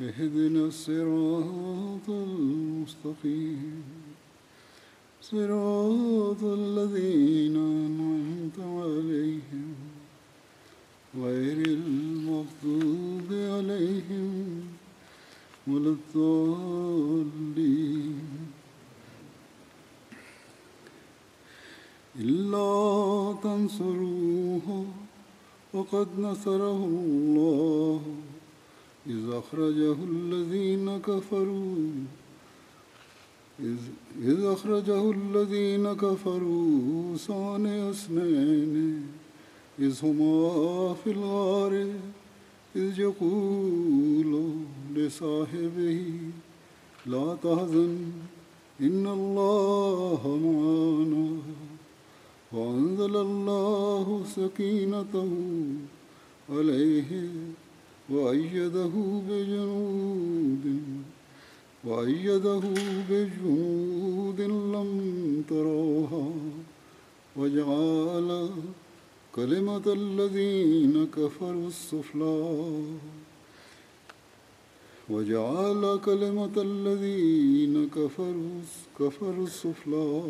اهدنا الصراط المستقيم. صراط الذين أنعمت عليهم. غير المغضوب عليهم ولا الضالين. إلا تنصروه وقد نصره الله. إذ أخرجه الذين كفروا. إذ, أخرجه الذين كفروا ثاني اثنين. إذ هما في الغار إذ يقول لصاحبه لا تحزن إن الله معنا. وأنزل الله سكينته عليه. وأيده بجنود وأيده بجنود لم تروها وجعل كلمة الذين كفروا السفلى وجعل كلمة الذين كفروا كفروا السفلى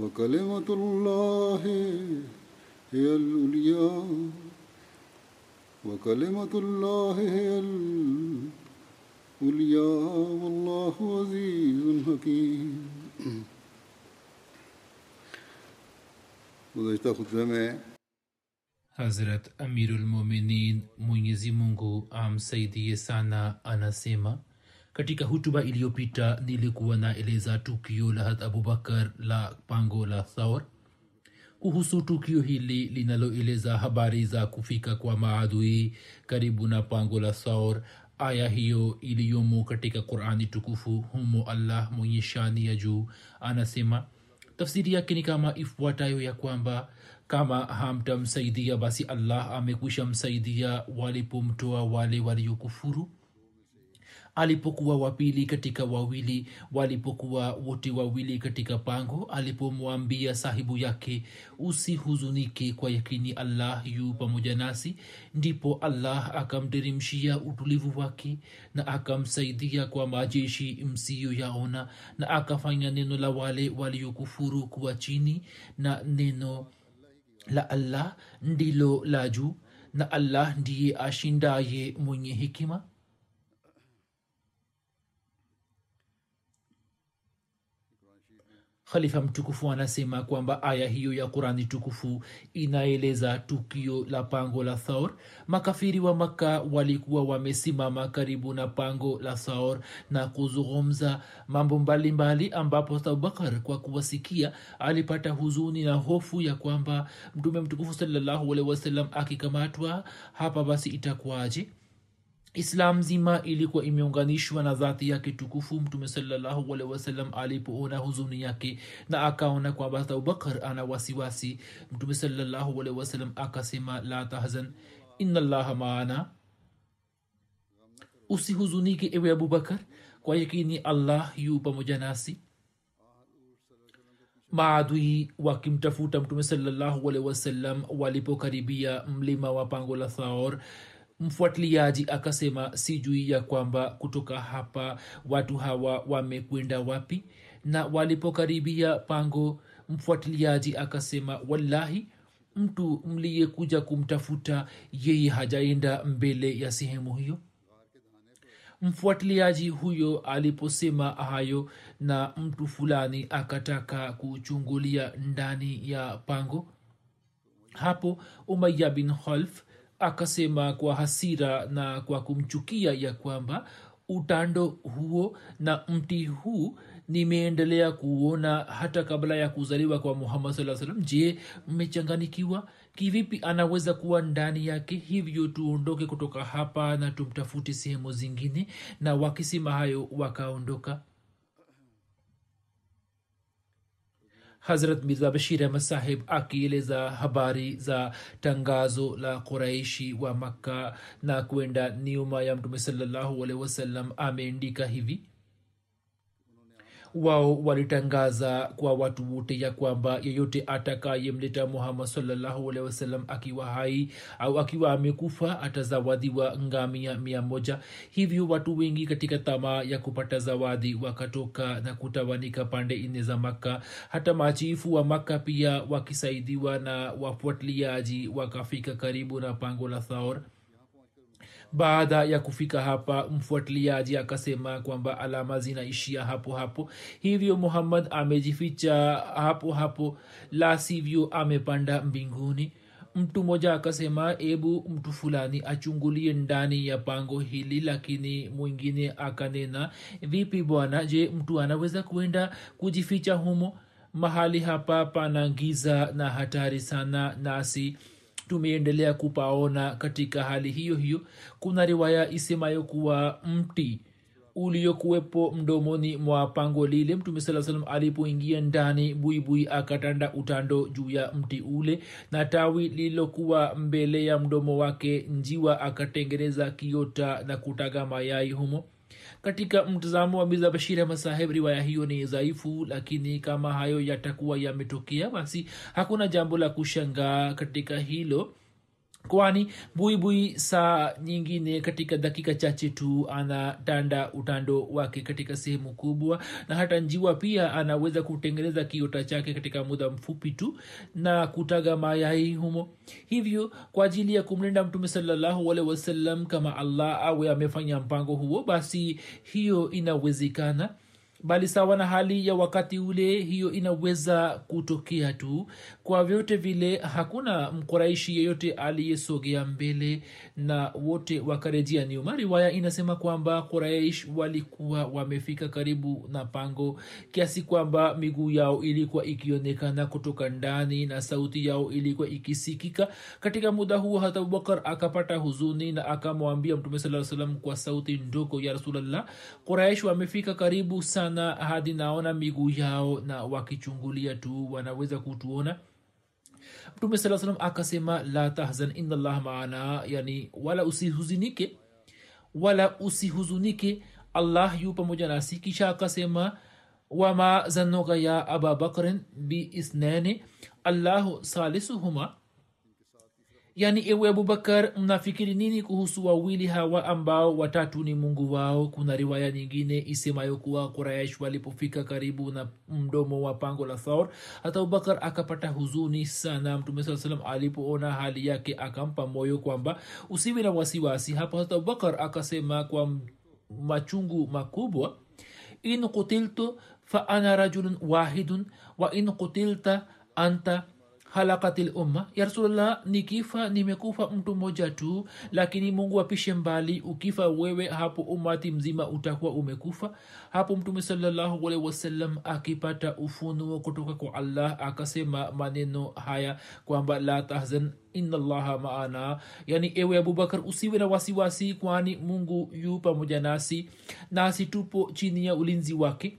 وكلمة الله هي العليا. وكلمة الله هي العليا والله عزيز حكيم. Hazrat Amirul Mominin Mwenyezi Mungu amsaidie sana anasema katika hutuba iliyopita nilikuwa naeleza tukio la Abubakar la pango la Thaur kuhusu tukio hili linaloeleza habari za kufika kwa maadui karibu na pango la saur. Aya hiyo iliyomo katika qurani tukufu humo allah mwenye shani ya juu anasema tafsiri yake ni kama ifuatayo ya kwamba kama hamtamsaidia basi allah amekwisha msaidia walipomtoa wale waliokufuru alipokuwa wapili katika wawili walipokuwa wote wawili katika pango alipomwambia sahibu yake usihuzunike kwa yakini allah yu pamoja nasi. Ndipo allah akamteremshia utulivu wake na akamsaidia kwa majeshi msiyoyaona na akafanya neno la wale waliokufuru kuwa chini na neno la allah ndilo la juu na allah ndiye ashindaye mwenye hikima khalifa mtukufu anasema kwamba aya hiyo ya qurani tukufu inaeleza tukio la pango la thaur makafiri wa makka walikuwa wamesimama karibu na pango la thaur na kuzungumza mambo mbalimbali ambapo abubakar kwa kuwasikia alipata huzuni na hofu ya kwamba mtume mtukufu salallahu wasalam akikamatwa hapa basi itakuwaje islam zima ilikuwa imeunganishwa na dhati yake tukufu mtume salallahu alehi alipoona huzuni yake na akaona kwamba abubakar ana wasiwasi. Mtume salallahu alehi akasema la tahzan ina llaha maana. Usihuzunike ewe abubakar kwa yakini allah yu pamoja nasi. Maadui wakimtafuta mtume salallahu alehi walipokaribia mlima wa pango la thaor mfuatiliaji akasema sijui ya kwamba kutoka hapa watu hawa wamekwenda wapi? Na walipokaribia pango mfuatiliaji akasema wallahi mtu mliyekuja kumtafuta yeye hajaenda mbele ya sehemu hiyo. Mfuatiliaji huyo aliposema hayo na mtu fulani akataka kuchungulia ndani ya pango hapo umaya bin khalf akasema kwa hasira na kwa kumchukia ya kwamba utando huo na mti huu nimeendelea kuona hata kabla ya kuzaliwa kwa muhammad saa salam je mmechanganikiwa kivipi anaweza kuwa ndani yake? Hivyo tuondoke kutoka hapa na tumtafute sehemu zingine. Na wakisema hayo wakaondoka hazrat mirza bashir ahmad sahib akieleza habari za tangazo la quraishi wa makka na kwenda nyuma ya mtume salallahu alehi wasallam ameendika hivi wao walitangaza kwa watu wote ya kwamba yeyote atakayemleta muhammad salllahu wasalam akiwa hai au akiwa amekufa atazawadiwa ngamia mia moja. Hivyo watu wengi katika tamaa ya kupata zawadi wakatoka na kutawanika pande nne za makka. Hata machifu wa makka pia wakisaidiwa na wafuatiliaji wakafika karibu na pango la thaor baada ya kufika hapa mfuatiliaji akasema kwamba alama zinaishia hapo hapo. Hivyo muhammad amejificha hapo hapo la sivyo amepanda mbinguni. Mtu mmoja akasema ebu mtu fulani achungulie ndani ya pango hili lakini mwingine akanena vipi bwana je mtu anaweza kuenda kujificha humo? Mahali hapa pana giza na hatari sana nasi tumeendelea kupaona katika hali hiyo hiyo. Kuna riwaya isemayo kuwa mti uliokuwepo mdomoni mwa pango lile mtume saa salam alipoingia ndani buibui akatanda utando juu ya mti ule na tawi lililokuwa mbele ya mdomo wake njiwa akatengeneza kiota na kutaga mayai humo katika mtazamo wa miza bashir ahmad saheb riwaya hiyo ni dhaifu lakini kama hayo yatakuwa yametokea basi hakuna jambo la kushangaa katika hilo kwani buibui saa nyingine katika dakika chache tu anatanda utando wake katika sehemu kubwa na hata njiwa pia anaweza kutengeneza kiota chake katika muda mfupi tu na kutaga mayai humo. Hivyo kwa ajili ya kumlinda mtume salllahualhi wasallam kama allah awe amefanya mpango huo basi hiyo inawezekana bali sawa na hali ya wakati ule hiyo inaweza kutokea tu. Kwa vyote vile hakuna mkoraishi yeyote aliyesogea mbele na wote wakarejea. Nyuma riwaya inasema kwamba koraish walikuwa wamefika karibu na pango kiasi kwamba miguu yao ilikuwa ikionekana kutoka ndani na sauti yao ilikuwa ikisikika. Katika muda huo hata abubakar akapata huzuni na akamwambia mtume saa salam kwa sauti ndogo ya rasulllah koraish wamefika karibu sana hadi naona miguu yao na wakichungulia tu wanaweza kutuona. Mtume saa salam akasema la tahzan inallah maana. Yani wala usihuzunike wala usihuzunike. Allah yu pamoja nasi. Kisha akasema wama zanuka ya aba bakrin biisnani allahu salisuhuma yani ewe abubakar mnafikiri nini kuhusu wawili hawa ambao watatu ni mungu wao? Kuna riwaya nyingine isemayo kuwa quraish walipofika karibu na mdomo wa pango la thaur hata abubakar akapata huzuni sana. Mtume saa salam alipoona hali yake akampa moyo kwamba usiwe na wasiwasi. Hapo hata abubakar akasema kwa machungu makubwa in kutiltu fa ana rajulun wahidun wa in kutilta anta halakati lumma ya rasulllah nikifa nimekufa mtu mmoja tu lakini mungu apishe mbali. Ukifa wewe hapo umati mzima utakuwa umekufa. Hapo mtume salllahualhi wasallam akipata ufunuo kutoka kwa allah akasema maneno haya kwamba la tahzan inallaha maana. Yani ewe abubakar usiwe na wasiwasi kwani mungu yu pamoja nasi. Nasi tupo chini ya ulinzi wake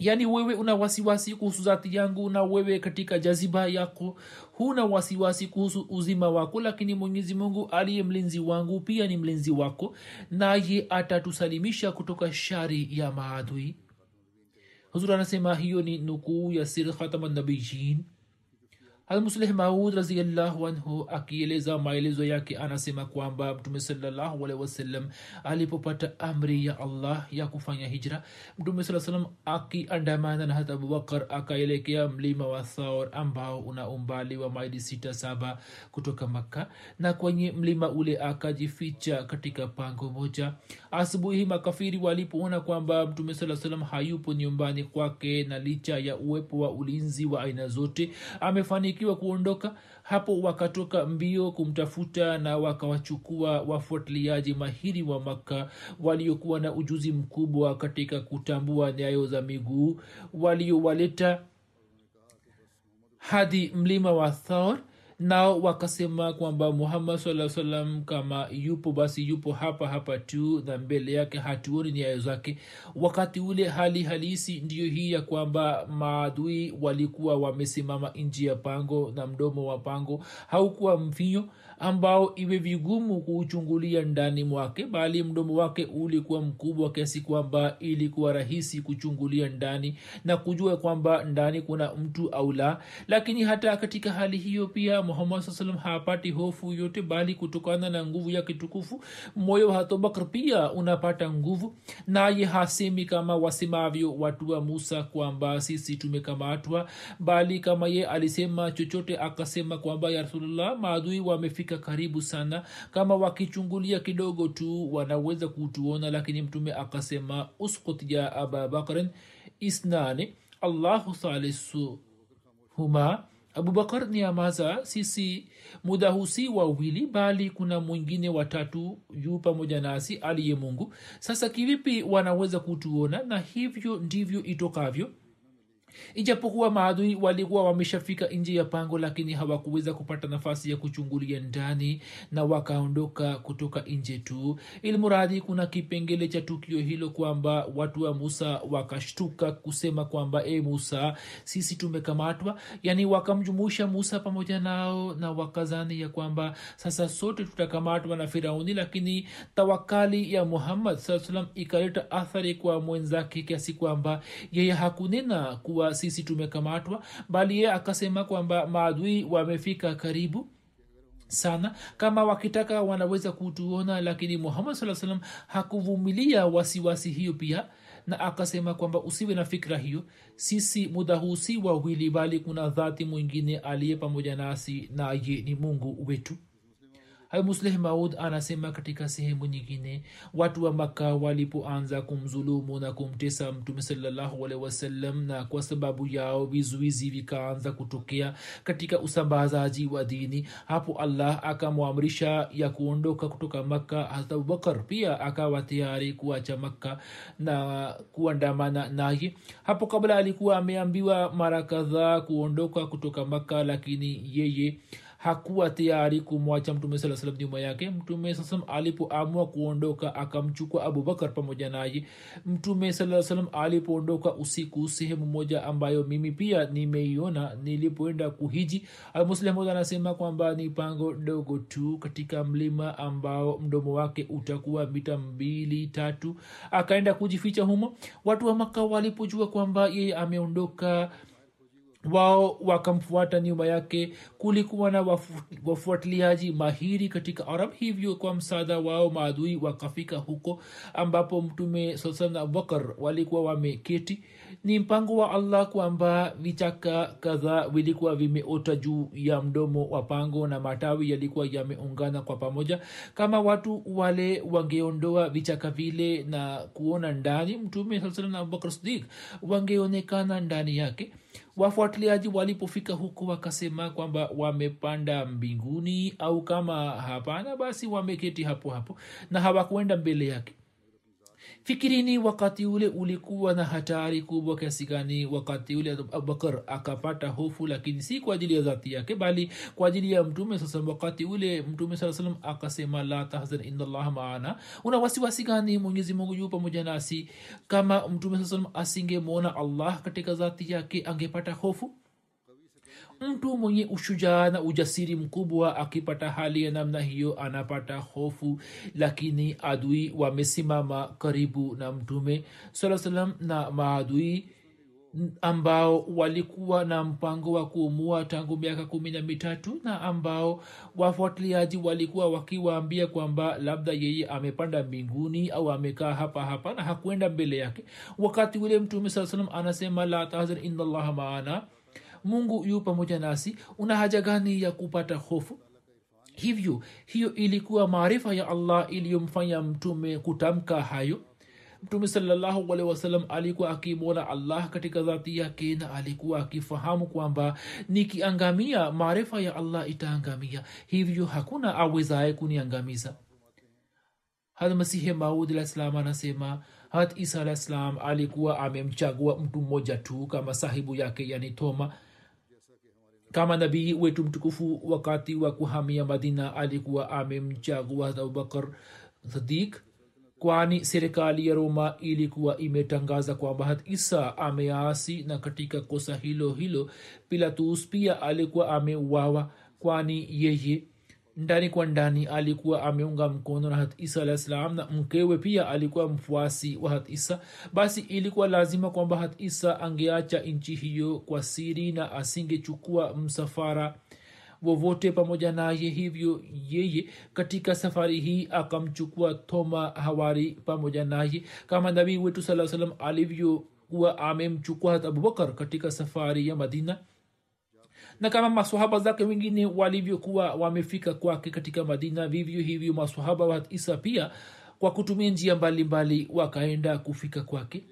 yaani wewe una wasiwasi kuhusu zati yangu na wewe katika jaziba yako huna wasiwasi kuhusu uzima wako lakini mwenyezi mungu aliye mlinzi wangu pia ni mlinzi wako naye atatusalimisha kutoka shari ya maadui. Huzur anasema hiyo ni nukuu ya sir khatama almusleh maud raziallahu anhu akieleza maelezo yake anasema kwamba mtume salllahualhi wasallam alipopata amri ya allah ya kufanya hijra mtume saa salam akiandamana na hata abubakar akaelekea mlima wa thaur ambao una umbali wa maili sita saba kutoka makka na kwenye mlima ule akajificha katika pango moja asubuhi makafiri walipoona kwamba mtume saa salam hayupo nyumbani kwake na licha ya uwepo wa ulinzi wa aina zote amefanikiwa kuondoka. Hapo wakatoka mbio kumtafuta na wakawachukua wafuatiliaji mahiri wa makka waliokuwa na ujuzi mkubwa katika kutambua nyayo za miguu waliowaleta hadi mlima wa thor nao wakasema kwamba muhammad saa salam kama yupo basi yupo hapa hapa tu na mbele yake hatuoni nyayo zake. Wakati ule hali halisi ndiyo hii ya kwamba maadui walikuwa wamesimama nji ya pango na mdomo wa pango. Haukuwa mfinyo ambao iwe vigumu kuuchungulia ndani mwake bali mdomo wake ulikuwa mkubwa kiasi kwamba ilikuwa rahisi kuchungulia ndani na kujua kwamba ndani kuna mtu au la. Lakini hata katika hali hiyo pia muhammad saa salam hapati hofu yote bali kutokana na nguvu ya kitukufu moyo wa hatobakr pia unapata nguvu. Naye hasemi kama wasemavyo watu wa musa kwamba sisi tumekamatwa bali kama ye alisema chochote akasema kwamba ya rasulullah maadui wamefika karibu sana. Kama wakichungulia kidogo tu wanaweza kutuona lakini mtume akasema uskut ya ababakrin isnani allahu thalisuhuma abubakar ni amaza sisi muda husi wawili bali kuna mwingine watatu yu pamoja nasi aliye mungu. Sasa kivipi wanaweza kutuona? Na hivyo ndivyo itokavyo ijapokuwa maadui walikuwa wameshafika nje ya pango lakini hawakuweza kupata nafasi ya kuchungulia ndani na wakaondoka kutoka nje tu. Ilmuradhi kuna kipengele cha tukio hilo kwamba watu wa musa wakashtuka kusema kwamba e musa sisi tumekamatwa. Yani wakamjumuisha musa pamoja nao na wakazani ya kwamba sasa sote tutakamatwa na firauni lakini tawakali ya muhammad saa salam ikaleta athari kwa mwenzake kiasi kwamba yeye hakunena kuwa sisi tumekamatwa bali ye akasema kwamba maadui wamefika karibu sana. Kama wakitaka wanaweza kutuona lakini muhammad saa salam hakuvumilia wasiwasi hiyo pia na akasema kwamba usiwe na fikra hiyo. Sisi muda huu si wawili bali kuna dhati mwingine aliye pamoja nasi naye ni mungu wetu musleh maud anasema katika sehemu nyingine watu wa makka walipoanza kumzulumu na kumtesa mtume salllahualhi wasallam na kwa sababu yao vizuizi vikaanza kutokea katika usambazaji wa dini hapo allah akamwamrisha ya kuondoka kutoka makka. Hata abubakar pia akawa tayari kuacha makka na kuandamana naye. Hapo kabla alikuwa ameambiwa mara kadhaa kuondoka kutoka makka lakini yeye hakuwa tayari kumwacha mtume saa salam nyuma yake. Mtume saa alipoamua kuondoka akamchukua abubakar pamoja naye. Mtume saa salam alipoondoka usiku sehemu moja ambayo mimi pia nimeiona nilipoenda kuhiji almuslimud anasema kwamba ni pango dogo tu katika mlima ambao mdomo wake utakuwa mita mbili tatu. Akaenda kujificha humo. Watu wa maka walipojua kwamba yeye ameondoka wao wakamfuata nyuma yake kulikuwa na wafuatiliaji mahiri katika arab. Hivyo kwa msaada wao maadui wakafika huko ambapo mtume saa na abubakar walikuwa wameketi. Ni mpango wa allah kwamba vichaka kadhaa vilikuwa vimeota juu ya mdomo wa pango na matawi yalikuwa yameungana kwa pamoja. Kama watu wale wangeondoa vichaka vile na kuona ndani mtume saa na abubakar sdik wangeonekana ndani yake wafuatiliaji walipofika huko wakasema kwamba wamepanda mbinguni au kama hapana basi wameketi hapo hapo na hawakuenda mbele yake fikirini wakati ule ulikuwa na hatari kubwa kiasi gani wakati ule abubakar akapata hofu lakini si kwa ajili ya dhati yake bali kwa ajili ya mtume sasa wakati ule mtume saa salam akasema la tahzan inallah maana. Una wasiwasi gani? Mwenyezi mungu juu pamoja nasi. Kama mtume saa salam asingemwona allah katika dhati yake angepata hofu mtu mwenye ushujaa na ujasiri mkubwa akipata hali ya namna hiyo anapata hofu lakini adui wamesimama karibu na mtume salam na maadui ambao walikuwa na mpango wa kuumua tangu miaka kumi na mitatu na ambao wafuatiliaji walikuwa wakiwaambia kwamba labda yeye amepanda mbinguni au amekaa hapa hapa na hakwenda mbele yake. Wakati ule mtume saa salam anasema la tahzan inallaha maana mungu yu pamoja nasi. Una haja gani ya kupata hofu? Hivyo hiyo ilikuwa maarifa ya allah iliyomfanya mtume kutamka hayo. Mtume salallahu alehi alikuwa akimwona allah katika dhati yake na alikuwa akifahamu kwamba nikiangamia maarifa ya allah itaangamia. Hivyo hakuna awezaye kuniangamiza. Hata maud alah anasema hat isa alah alikuwa amemchagua mtu mmoja tu kama sahibu yake yani toma kama nabii wetu mtukufu wakati wa kuhamia madina alikuwa amemchagua abubakar sadiq kwani serikali ya roma ilikuwa imetangaza kwamba hat isa ameasi na katika kosa hilo hilo pilatus pia alikuwa ameuawa kwani yeye ndani kwa ndani alikuwa ameunga mkono na hat isa alah salam na mkewe pia alikuwa mfuasi wa hat isa. Basi ilikuwa lazima kwamba hat isa angeacha nchi hiyo kwa siri na asingechukua msafara wowote pamoja naye. Hivyo yeye katika safari hii akamchukua thoma hawari pamoja naye. Kama nabii wetu saa salam alivyokuwa amemchukua hat abubakar katika safari ya madina na kama masahaba zake wengine walivyokuwa wamefika kwake katika madina vivyo hivyo masahaba wa isa pia kwa kutumia njia mbalimbali wakaenda kufika kwake.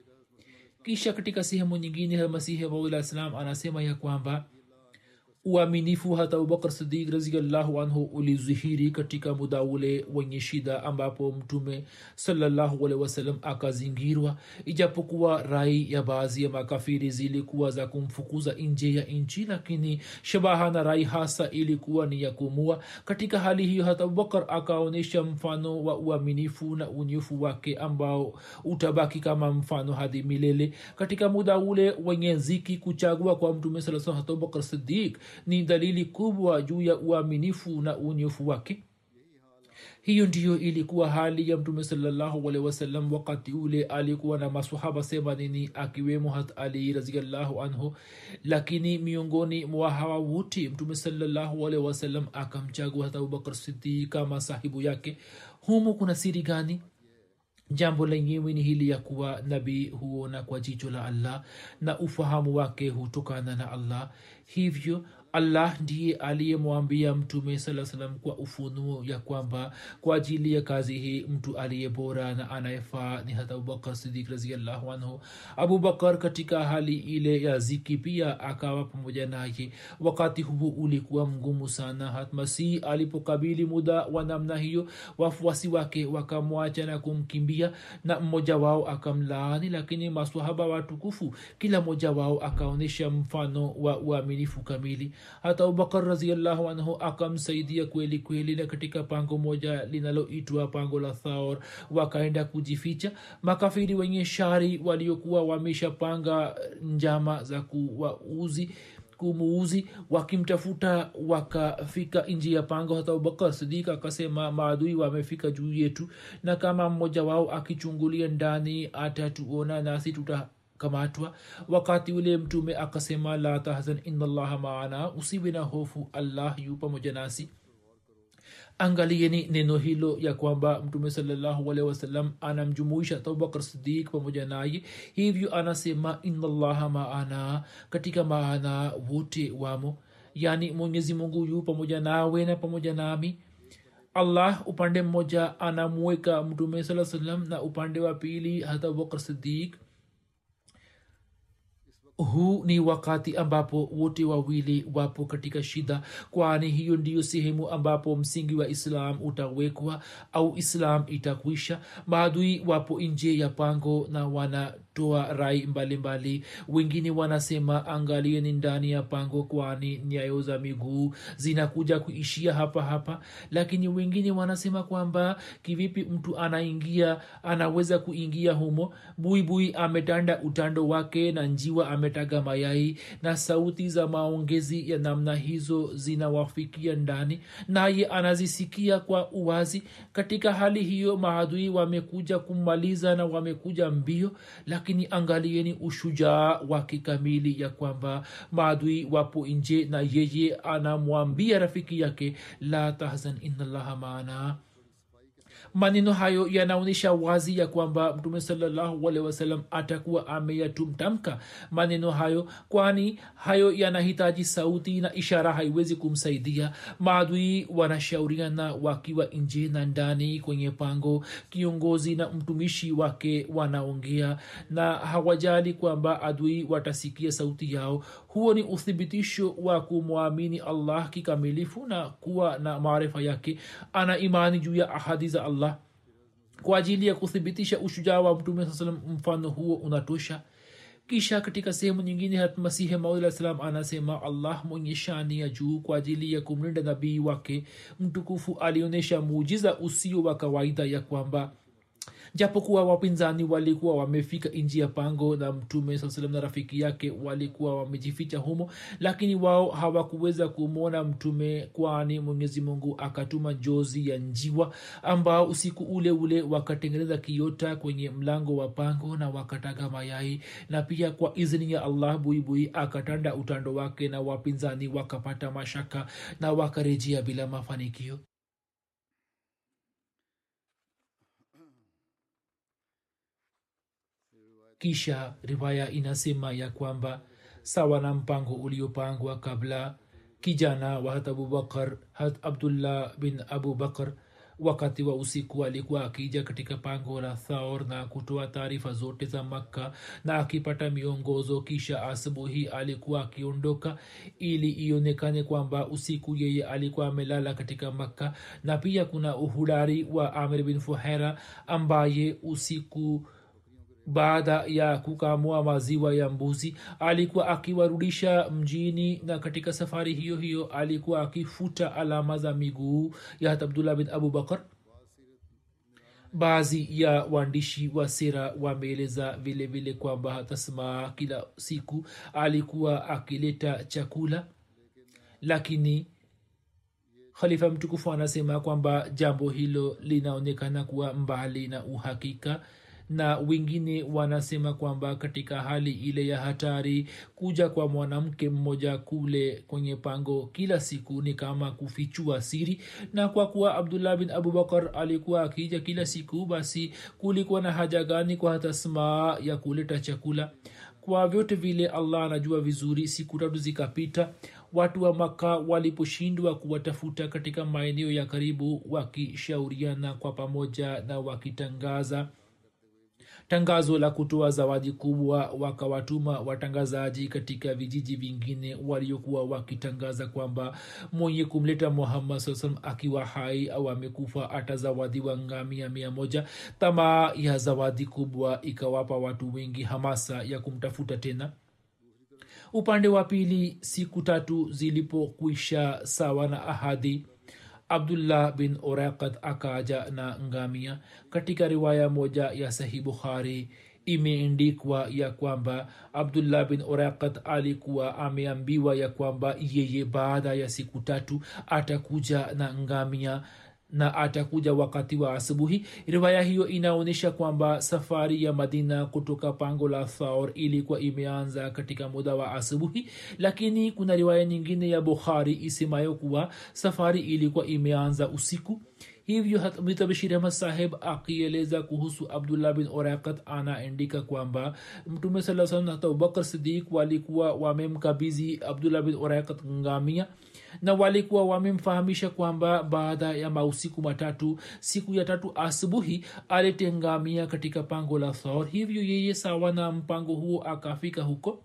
Kisha katika sehemu nyingine masihi maulah salam anasema ya kwamba uaminifu hata abubakar sidik raziallahu anhu ulizihiri katika muda ule wenye shida ambapo mtume salllahualhi wasalam akazingirwa. Ijapokuwa rai ya baadhi ya makafiri zilikuwa za kumfukuza nje ya nchi lakini shabaha na rai hasa ilikuwa ni ya kumua katika hali hiyo hata abubakar akaonyesha mfano wa uaminifu na unyefu wake ambao utabaki kama mfano hadi milele. Katika muda ule wenye ziki kuchagua kwa mtume saa abubakar sidik ni dalili kubwa juu ya uaminifu na unyofu wake. Hiyo ndiyo ilikuwa hali ya mtume salallahu wasallam wakati ule alikuwa na masahaba semanini akiwemo hat ali raziallahu anhu. Lakini miongoni mwa hawa wote mtume salallahu wasallam akamchagua hat abubakar sidi kama sahibu yake. Humu kuna siri gani? Jambo lenyewe ni hili ya kuwa nabii huona kwa jicho la allah na ufahamu wake hutokana na allah. Hivyo allah ndiye aliyemwambia mtume saa salam kwa ufunuo ya kwamba kwa ajili ya kazi hii mtu aliye bora na anayefaa ni hata abubakar sidik raziallahu anhu. Abubakar katika hali ile ya ziki pia akawa pamoja naye. Wakati huo ulikuwa mgumu sana. Hatmasihi alipokabili muda wa namna hiyo wafuasi wake wakamwacha na kumkimbia na mmoja wao akamlaani lakini maswahaba watukufu kila mmoja wao akaonyesha mfano wa uaminifu kamili hata abubakar raziallahu anhu akamsaidia kweli kweli na katika pango moja linaloitwa pango la thaor wakaenda kujificha. Makafiri wenye shari waliokuwa wameshapanga njama za kuwauzi kumuuzi wakimtafuta wakafika nji ya pango. Hata abubakar sidik akasema maadui wamefika juu yetu. Na kama mmoja wao akichungulia ndani atatuona nasi tuta kamatwa wakati ule mtume akasema la tahzan inallaha maana. Usiwe na hofu allah yu pamoja nasi. Angalieni neno hilo ya kwamba mtume salllahualhi wasallam anamjumuisha abubakar sidik pamoja naye. Hivyo anasema inallaha maana. Katika maana wote wamo. Yani mwenyezi mungu yu pamoja nawe na pamoja nami. Allah upande mmoja anamuweka mtume saa salam na upande wa pili hata abubakar sidik huu ni wakati ambapo wote wawili wapo katika shida kwani hiyo ndiyo sehemu ambapo msingi wa islam utawekwa au islam itakwisha. Maadui wapo nje ya pango na wanatoa rai mbalimbali. Wengine wanasema angalieni ndani ya pango kwani nyayo za miguu zinakuja kuishia hapa hapa. Lakini wengine wanasema kwamba kivipi mtu anaingia anaweza kuingia humo? Buibui ametanda utando wake na njiwa ametaga mayai na sauti za maongezi ya namna hizo zinawafikia ndani naye anazisikia kwa uwazi. Katika hali hiyo maadui wamekuja kummaliza na wamekuja mbio lakini lakini angalieni ushujaa wa kikamili ya kwamba maadui wapo nje na yeye anamwambia rafiki yake la tahzan inallaha maana maneno hayo yanaonyesha wazi ya kwamba mtume salllahualhi atakuwa ameyatumtamka maneno hayo kwani hayo yanahitaji sauti na ishara haiwezi kumsaidia. Maadui wanashauriana wakiwa nje na ndani kwenye pango kiongozi na mtumishi wake wanaongea na hawajali kwamba adui watasikia sauti yao. Huo ni uthibitisho wa kumwamini allah kikamilifu na kuwa na maarifa yake. Ana imani juu ya ahadi za allah kwa ajili ya kuthibitisha ushujaa wa mtume saa salam mfano huo unatosha. Kisha katika sehemu nyingine hatmasihi maud salam anasema allah mwenye shani ya juu kwa ajili ya kumlinda nabii wake mtukufu alionyesha muujiza usio wa kawaida ya kwamba japokuwa wapinzani walikuwa wamefika nji ya pango na mtume saa na rafiki yake walikuwa wamejificha humo lakini wao hawakuweza kumwona mtume kwani mwenyezi mungu akatuma jozi ya njiwa ambao usiku ule ule wakatengeneza kiota kwenye mlango wa pango na wakataga mayai. Na pia kwa izni ya allah buibui akatanda utando wake na wapinzani wakapata mashaka na wakarejea bila mafanikio kisha riwaya inasema ya kwamba sawa na mpango uliopangwa kabla kijana wa hat abubakar hat abdullah bin abubakar wakati wa usiku alikuwa akija katika pango la thaor na kutoa taarifa zote za makka na akipata miongozo kisha asubuhi alikuwa akiondoka ili ionekane kwamba usiku yeye alikuwa amelala katika makka. Na pia kuna uhudari wa amir bin fuhera ambaye usiku baada ya kukamua maziwa ya mbuzi alikuwa akiwarudisha mjini na katika safari hiyo hiyo alikuwa akifuta alama za miguu ya hat abdullah bin abubakar baadhi ya waandishi wa sera wameeleza vile vile kwamba hatasmaa kila siku alikuwa akileta chakula lakini khalifa mtukufu anasema kwamba jambo hilo linaonekana kuwa mbali na uhakika na wengine wanasema kwamba katika hali ile ya hatari kuja kwa mwanamke mmoja kule kwenye pango kila siku ni kama kufichua siri. Na kwa kuwa abdullah bin abubakar alikuwa akija kila siku basi kulikuwa na haja gani kwa tasmaa ya kuleta chakula? Kwa vyote vile allah anajua vizuri siku tatu zikapita watu wa maka waliposhindwa kuwatafuta katika maeneo ya karibu wakishauriana kwa pamoja na wakitangaza tangazo la kutoa zawadi kubwa wakawatuma watangazaji katika vijiji vingine waliokuwa wakitangaza kwamba mwenye kumleta muhammad saa salam akiwa hai au amekufa atazawadiwa ngamia mia moja. Tamaa ya zawadi kubwa ikawapa watu wengi hamasa ya kumtafuta tena. Upande wa pili siku tatu zilipokwisha sawa na ahadi abdullah bin oraqat akaja na ngamia. Katika riwaya moja ya sahih bukhari imeendikwa ya kwamba abdullah bin oraqat alikuwa ameambiwa ya kwamba yeye baada ya siku tatu atakuja na ngamia na atakuja wakati wa asubuhi. Riwaya hiyo inaonyesha kwamba safari ya madina kutoka pango la thaur ilikuwa imeanza katika muda wa asubuhi. Lakini kuna riwaya nyingine ya bukhari isemayo kuwa safari ilikuwa imeanza usiku. Hivyo ahmad saheb akieleza kuhusu abdullah bin orakat anaandika kwamba mtume saa salam hata abubakar sidik walikuwa wamemkabizi abdullah bin orakat ngamia na walikuwa wamemfahamisha kwamba baada ya mausiku matatu siku ya tatu asubuhi alitengamia katika pango la thor. Hivyo yeye sawa na mpango huo akafika huko.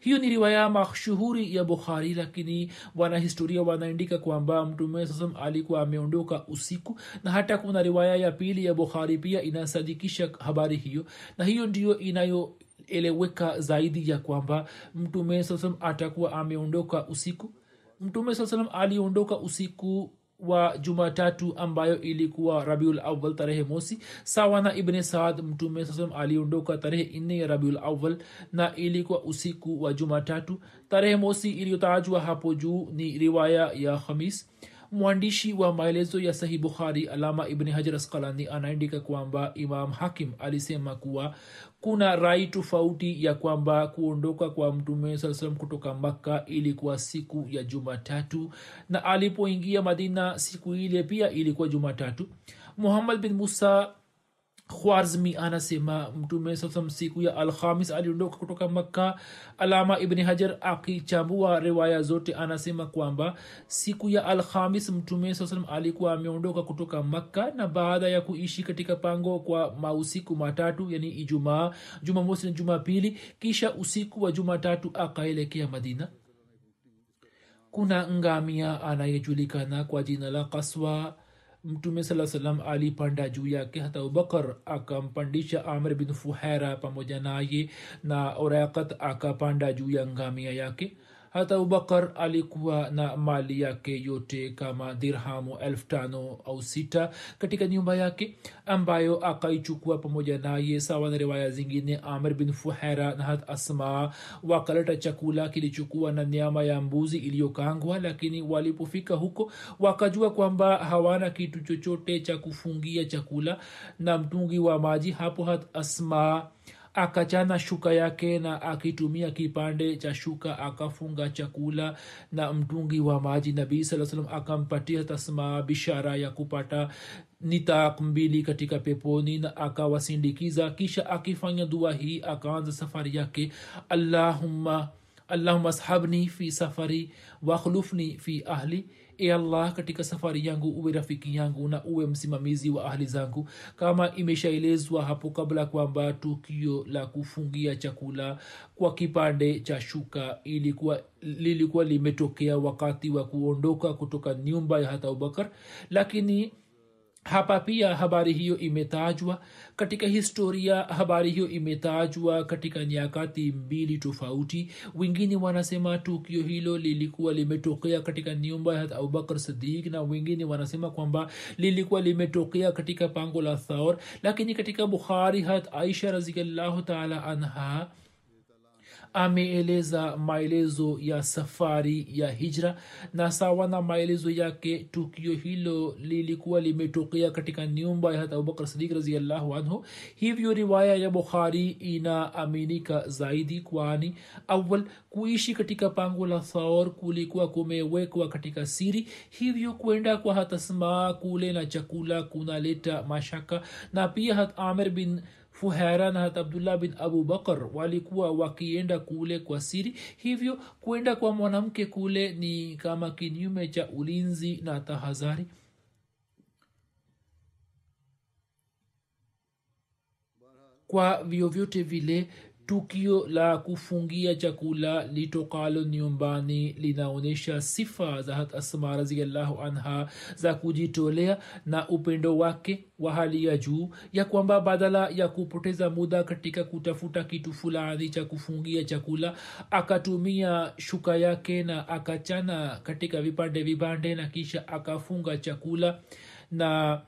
Hiyo ni riwaya mashuhuri ya bukhari lakini wanahistoria wanaandika kwamba mtume sasam alikuwa ameondoka usiku na hata kuna riwaya ya pili ya bukhari pia inasadikisha habari hiyo na hiyo ndiyo inayoeleweka zaidi ya kwamba mtume sasam atakuwa ameondoka usiku mtume saa salam aliondoka usiku wa jumatatu ambayo ilikuwa rabiul awal tarehe mosi sawa na ibne saad. Mtume saa salam aliondoka tarehe nne ya rabiul awal na ilikuwa usiku wa jumatatu. Tarehe mosi iliyotajwa hapo juu ni riwaya ya khamis mwandishi wa maelezo ya sahih bukhari alama ibni hajar askalani anaandika kwamba imam hakim alisema kuwa kuna rai tofauti ya kwamba kuondoka kwa mtume saa salam kutoka makka ilikuwa siku ya jumatatu na alipoingia madina siku ile pia ilikuwa jumatatu. Muhammad bin musa khwarzmi anasema mtume sasam siku ya alhamis aliondoka kutoka makka alama ibni hajar akichambua riwaya zote anasema kwamba siku ya alhamis mtume sasalam alikuwa ameondoka kutoka makka na baada ya kuishi katika pango kwa mausiku matatu yani ijumaa jumamosi na jumapili kisha usiku wa jumatatu akaelekea madina. Kuna ngamia anayejulikana kwa jina la kaswa mtume saa salam alipanda juu yake hata abubakar akampandisha amr bin fuhera pamoja naye na orakat akapanda juu ya ngamia yake hata abubakar alikuwa na mali yake yote kama dirhamu elfu tano au sita katika nyumba yake ambayo akaichukua pamoja naye sawa na riwaya zingine amr bin fuhera na hat asma wakaleta chakula kilichokuwa na nyama ya mbuzi iliyokangwa lakini walipofika huko wakajua kwamba hawana kitu chochote cha kufungia chakula na mtungi wa maji. Hapo hat asma akachana shuka yake na akitumia kipande cha shuka akafunga chakula na mtungi wa maji. Nabii saa salam akampatia tasmaa bishara ya kupata nitak mbili katika peponi na akawasindikiza. Kisha akifanya dua hii akaanza safari yake. Allahumma allahumma ashabni fi safari wakhlufni fi ahli e allah katika safari yangu uwe rafiki yangu na uwe msimamizi wa ahli zangu. Kama imeshaelezwa hapo kabla kwamba tukio la kufungia chakula kwa kipande cha shuka ilikuwa lilikuwa limetokea wakati wa kuondoka kutoka nyumba ya hata abubakar lakini hapa pia habari hiyo imetajwa katika historia. Habari hiyo imetajwa katika nyakati mbili tofauti. Wengine wanasema tukio hilo lilikuwa limetokea katika nyumba ya abubakar sidik na wengine wanasema kwamba lilikuwa limetokea katika pango la thaur lakini katika bukhari hat aisha raziallahu taala anha ameeleza maelezo ya safari ya hijra. Na sawa na maelezo yake tukio hilo lilikuwa limetokea katika nyumba ya abubakar sidik raziallahu anhu. Hivyo riwaya ya bukhari inaaminika zaidi kwani awal kuishi katika pango la thaor kulikuwa kumewekwa katika siri. Hivyo kwenda kwa hatasmaa kule na chakula kunaleta mashaka. Na pia hat amir bin fuhera na abdullah bin abu bakar walikuwa wakienda kule kwa siri. Hivyo kwenda kwa mwanamke kule ni kama kinyume cha ulinzi na tahadhari. Kwa vyovyote vile tukio la kufungia chakula litokalo nyumbani linaonyesha sifa za hat asma raziallahu anha za kujitolea na upendo wake wa hali ya juu ya kwamba badala ya kupoteza muda katika kutafuta kitu fulani cha kufungia chakula akatumia shuka yake na akachana katika vipande vipande na kisha akafunga chakula. Na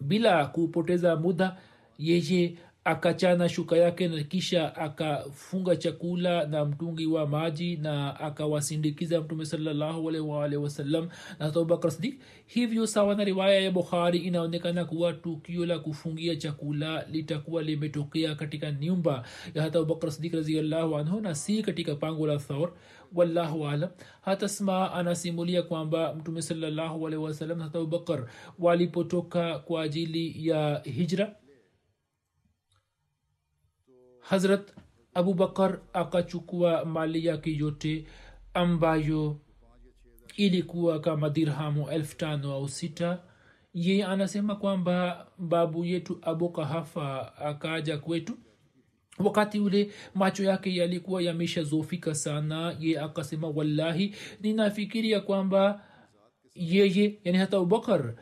bila kupoteza muda yeye akachana shuka yake na kisha akafunga chakula na mtungi wa maji na akawasindikiza mtume salllahualwalhi wasallam na abubakar sidik hivyo sawa na riwaya ya bukhari inaonekana kuwa tukio la kufungia chakula litakuwa limetokea katika nyumba ya hata abubakar sidik anhu na si katika pango la thaur wallahu alam. Hata sma anasimulia kwamba mtume salllahualhi hata abubakar walipotoka kwa ajili ya hijra hazrat abubakar akachukua mali yake yote ambayo ilikuwa kama dirhamu elfu tano au sita. Ye anasema kwamba babu yetu abu kahafa akaja kwetu. Wakati ule macho yake yalikuwa yameshazofika sana ye akasema wallahi ninafikiria kwamba yeye yani hata abubakar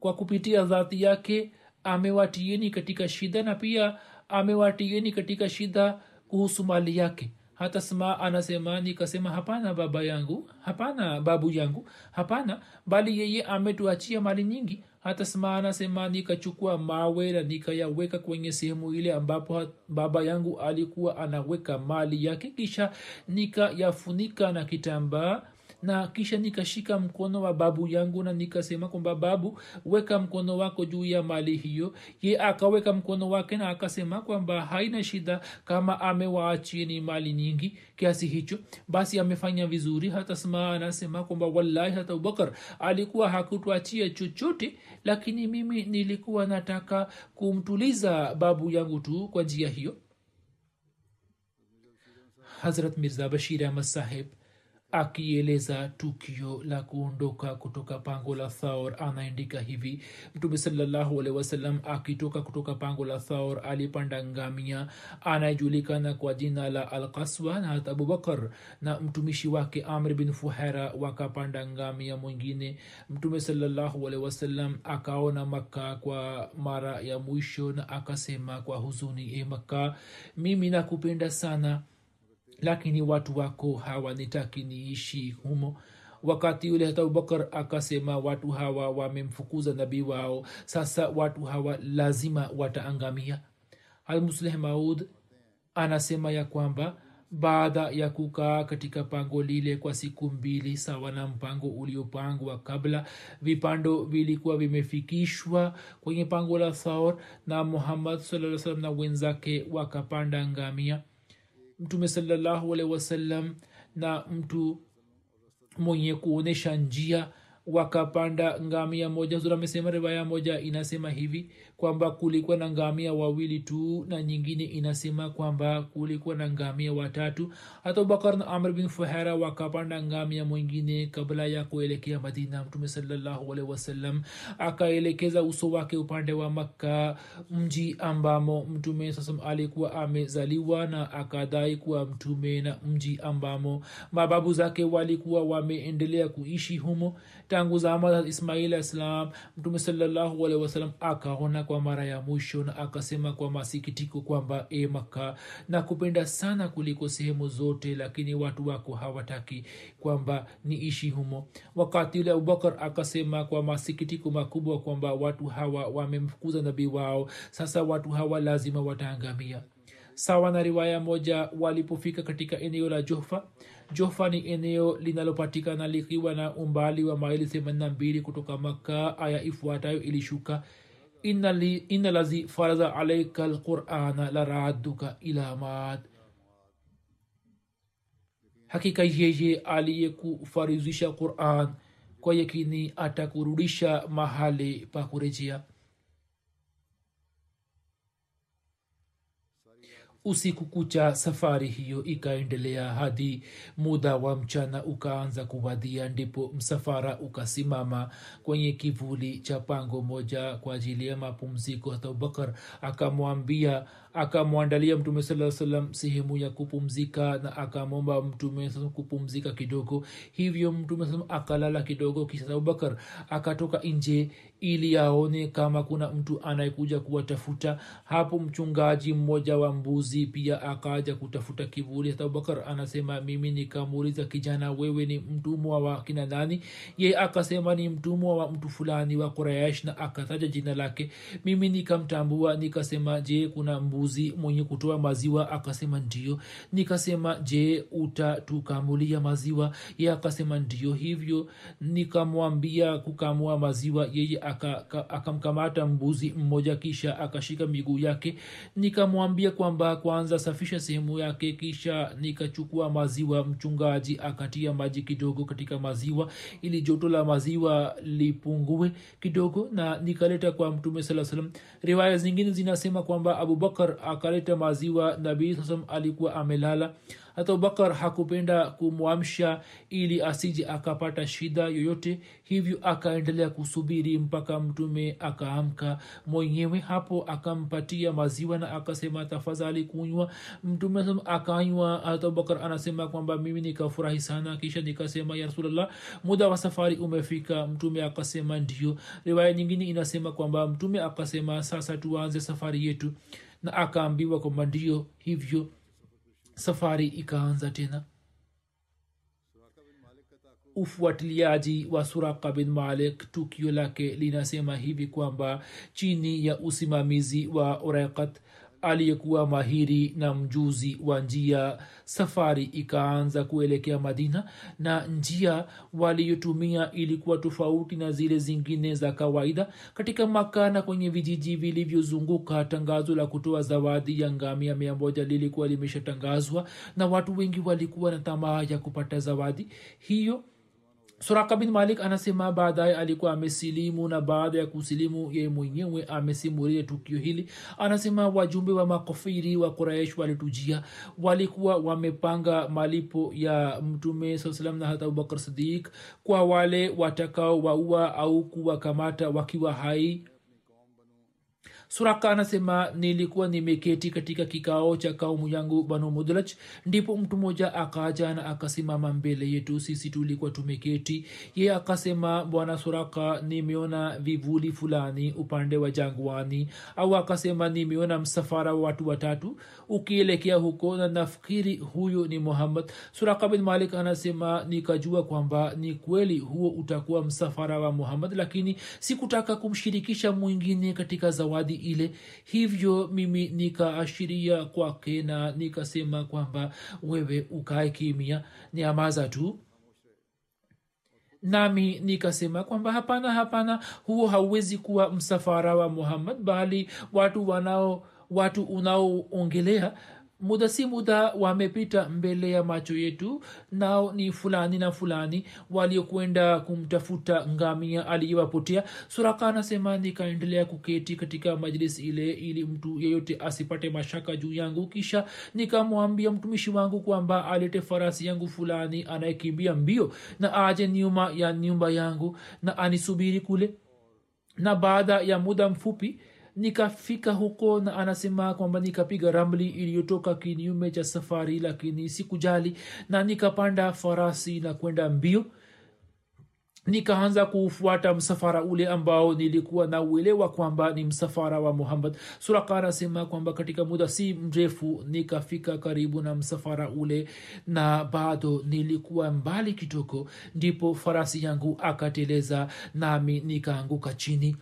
kwa kupitia dhati yake amewatieni katika shida na pia amewatieni katika shida kuhusu mali yake. Hata sma anasema nikasema hapana baba yangu hapana babu yangu hapana bali yeye ametuachia mali nyingi. Hata sma anasema nikachukua mawe na nikayaweka kwenye sehemu ile ambapo baba yangu alikuwa anaweka mali yake. Kisha nikayafunika na kitambaa na kisha nikashika mkono wa babu yangu na nikasema kwamba babu weka mkono wako juu ya mali hiyo. Ye akaweka mkono wake na akasema kwamba haina shida kama amewaachieni mali nyingi. Kiasi hicho basi amefanya vizuri. Hata sma anasema kwamba wallahi hata abubakar alikuwa hakutuachia chochote lakini mimi nilikuwa nataka kumtuliza babu yangu tu kwa njia hiyo. Hazrat mirza bashir ahmad saheb akieleza tukio la kuondoka kutoka pango la thaur. Anaandika hivi mtume salallahu alehi wasallam akitoka kutoka pango la thaur alipanda ngamia anayejulikana kwa jina la alkaswa na hata abubakar na mtumishi wake amr bin fuhera wakapanda ngamia mwingine. Mtume salallahu alehi wasallam akaona makka kwa mara ya mwisho na akasema kwa huzuni e makka mimi nakupenda sana lakini watu wako hawanitaki niishi humo. Wakati ule hata abubakar akasema watu hawa wamemfukuza nabii wao sasa watu hawa lazima wataangamia. Almusleh maud anasema ya kwamba baada ya kukaa katika pango lile kwa siku mbili sawa na mpango uliopangwa kabla vipando vilikuwa vimefikishwa kwenye pango la thaur na muhammad saa salam na wenzake wakapanda ngamia mtume salallahu alehi wasallam na mtu mwenye kuonyesha njia wakapanda ngamia moja. Zura amesema riwaya moja inasema hivi kwamba kulikuwa na ngamia wawili tu na nyingine inasema kwamba kulikuwa na ngamia watatu. Hata abubakar na amr bin fuhera wakapanda ngamia mwingine kabla ya kuelekea madina. Mtume salallahu wasallam akaelekeza uso wake upande wa makka mji ambamo mtume sasam alikuwa amezaliwa na akadai kuwa mtume na mji ambamo mababu zake walikuwa wameendelea kuishi humo. Tangu zama za ismail islam mtume salallahu wasallam akaona kwa mara ya mwisho na akasema kwa masikitiko kwamba e maka na kupenda sana kuliko sehemu zote lakini watu wako hawataki kwamba niishi humo. Wakati ule abubakar akasema kwa masikitiko makubwa kwamba watu hawa wamemfukuza nabii wao. Sasa watu hawa lazima wataangamia. Sawa na riwaya moja walipofika katika eneo la johfa johfa ni eneo linalopatikana likiwa na umbali wa maili 82 kutoka maka aya ifuatayo ilishuka inna lazi faraza alaika lqurana laraduka ila maad. Hakika yeye aliyekufarizisha quran kwa yakini atakurudisha mahali pa kurejea usiku kucha safari hiyo ikaendelea hadi muda wa mchana ukaanza kuwadhia ndipo msafara ukasimama kwenye kivuli cha pango moja kwa ajili ya mapumziko. Abubakar akamwambia akamwandalia mtume saa salam sehemu ya kupumzika na akamwomba mtume kupumzika kidogo. Hivyo mtume saa akalala kidogo kisha abubakar akatoka nje ili aone kama kuna mtu anayekuja kuwatafuta. Hapo mchungaji mmoja wa mbuzi pia akaja kutafuta kivuli. Abubakar anasema mimi nikamuuliza kijana wewe ni mtumwa wa kina nani? Ye akasema ni mtumwa wa mtu fulani wa quraish na akataja jina lake. Mimi nikamtambua nikasema je kuna mbuzi mwenye kutoa maziwa akasema ndio. Nikasema je utatukamulia maziwa? Ye akasema ndio hivyo. Nikamwambia kukamua maziwa yeye akamkamata aka mbuzi mmoja kisha akashika miguu yake. Nikamwambia kwamba kwanza safisha sehemu yake kisha nikachukua maziwa. Mchungaji akatia maji kidogo katika maziwa ili joto la maziwa lipungue kidogo na nikaleta kwa mtume saa salam riwaya zingine zinasema kwamba abubakar akaleta maziwa nabii sasam alikuwa amelala. Hata abubakar hakupenda kumwamsha ili asije akapata shida yoyote hivyo akaendelea kusubiri mpaka mtume akaamka. Mwenyewe hapo akampatia maziwa na akasema tafadhali kunywa. Mtume akanywa. Hata anasema kwamba mimi nikafurahi sana. Kisha nikasema ya rasulllah muda wa safari umefika. Mtume akasema ndio. Riwaya nyingine inasema kwamba mtume akasema sasa tuanze safari yetu na akaambiwa kwamba ndio hivyo safari ikaanza tena. Ufuatiliaji wa suraka bin malik tukio lake linasema hivi kwamba chini ya usimamizi wa urekat aliyekuwa mahiri na mjuzi wa njia. Safari ikaanza kuelekea madina na njia waliyotumia ilikuwa tofauti na zile zingine za kawaida. Katika makana kwenye vijiji vilivyozunguka tangazo la kutoa zawadi ya ngamia mia moja lilikuwa limeshatangazwa na watu wengi walikuwa na tamaa ya kupata zawadi hiyo suraka bin malik anasema baadaye alikuwa amesilimu na baada ya kusilimu ye mwenyewe amesimulia tukio hili. Anasema wajumbe wa makofiri wa kuraish walitujia. Walikuwa wamepanga malipo ya mtume saa salam na hata abubakar sidik kwa wale watakao waua au kuwakamata wakiwa hai suraka anasema nilikuwa nimeketi katika kikao cha kaumu yangu banu mudlaj ndipo mtu mmoja akaja na akasimama mbele yetu. Sisi tulikuwa tumeketi. Ye akasema bwana suraka nimeona vivuli fulani upande wa jangwani. Au akasema nimeona msafara wa watu watatu ukielekea huko na nafikiri huyu ni muhammad. Suraka bin malik anasema nikajua kwamba ni kweli huo utakuwa msafara wa muhammad lakini sikutaka kumshirikisha mwingine katika zawadi ile. Hivyo mimi nikaashiria kwake na nikasema kwamba wewe ukae kimia nyamaza tu. Nami nikasema kwamba hapana hapana huo hauwezi kuwa msafara wa muhammad bali watu wanao watu unaoongelea muda si muda wamepita mbele ya macho yetu nao ni fulani na fulani waliokwenda kumtafuta ngamia aliyewapotea. Suraka anasema nikaendelea kuketi katika majlis ile ili mtu yeyote asipate mashaka juu yangu. Kisha nikamwambia mtumishi wangu kwamba alete farasi yangu fulani anayekimbia mbio na aje nyuma ya nyumba yangu na anisubiri kule. Na baada ya muda mfupi nikafika huko na anasema kwamba nikapiga ramli iliyotoka kinyume cha safari lakini sikujali na nikapanda farasi na kwenda mbio. Nikaanza kuufuata msafara ule ambao nilikuwa na uelewa kwamba ni msafara wa muhammad. Suraka anasema kwamba katika muda si mrefu nikafika karibu na msafara ule na bado nilikuwa mbali kidogo. Ndipo farasi yangu akateleza nami nikaanguka chini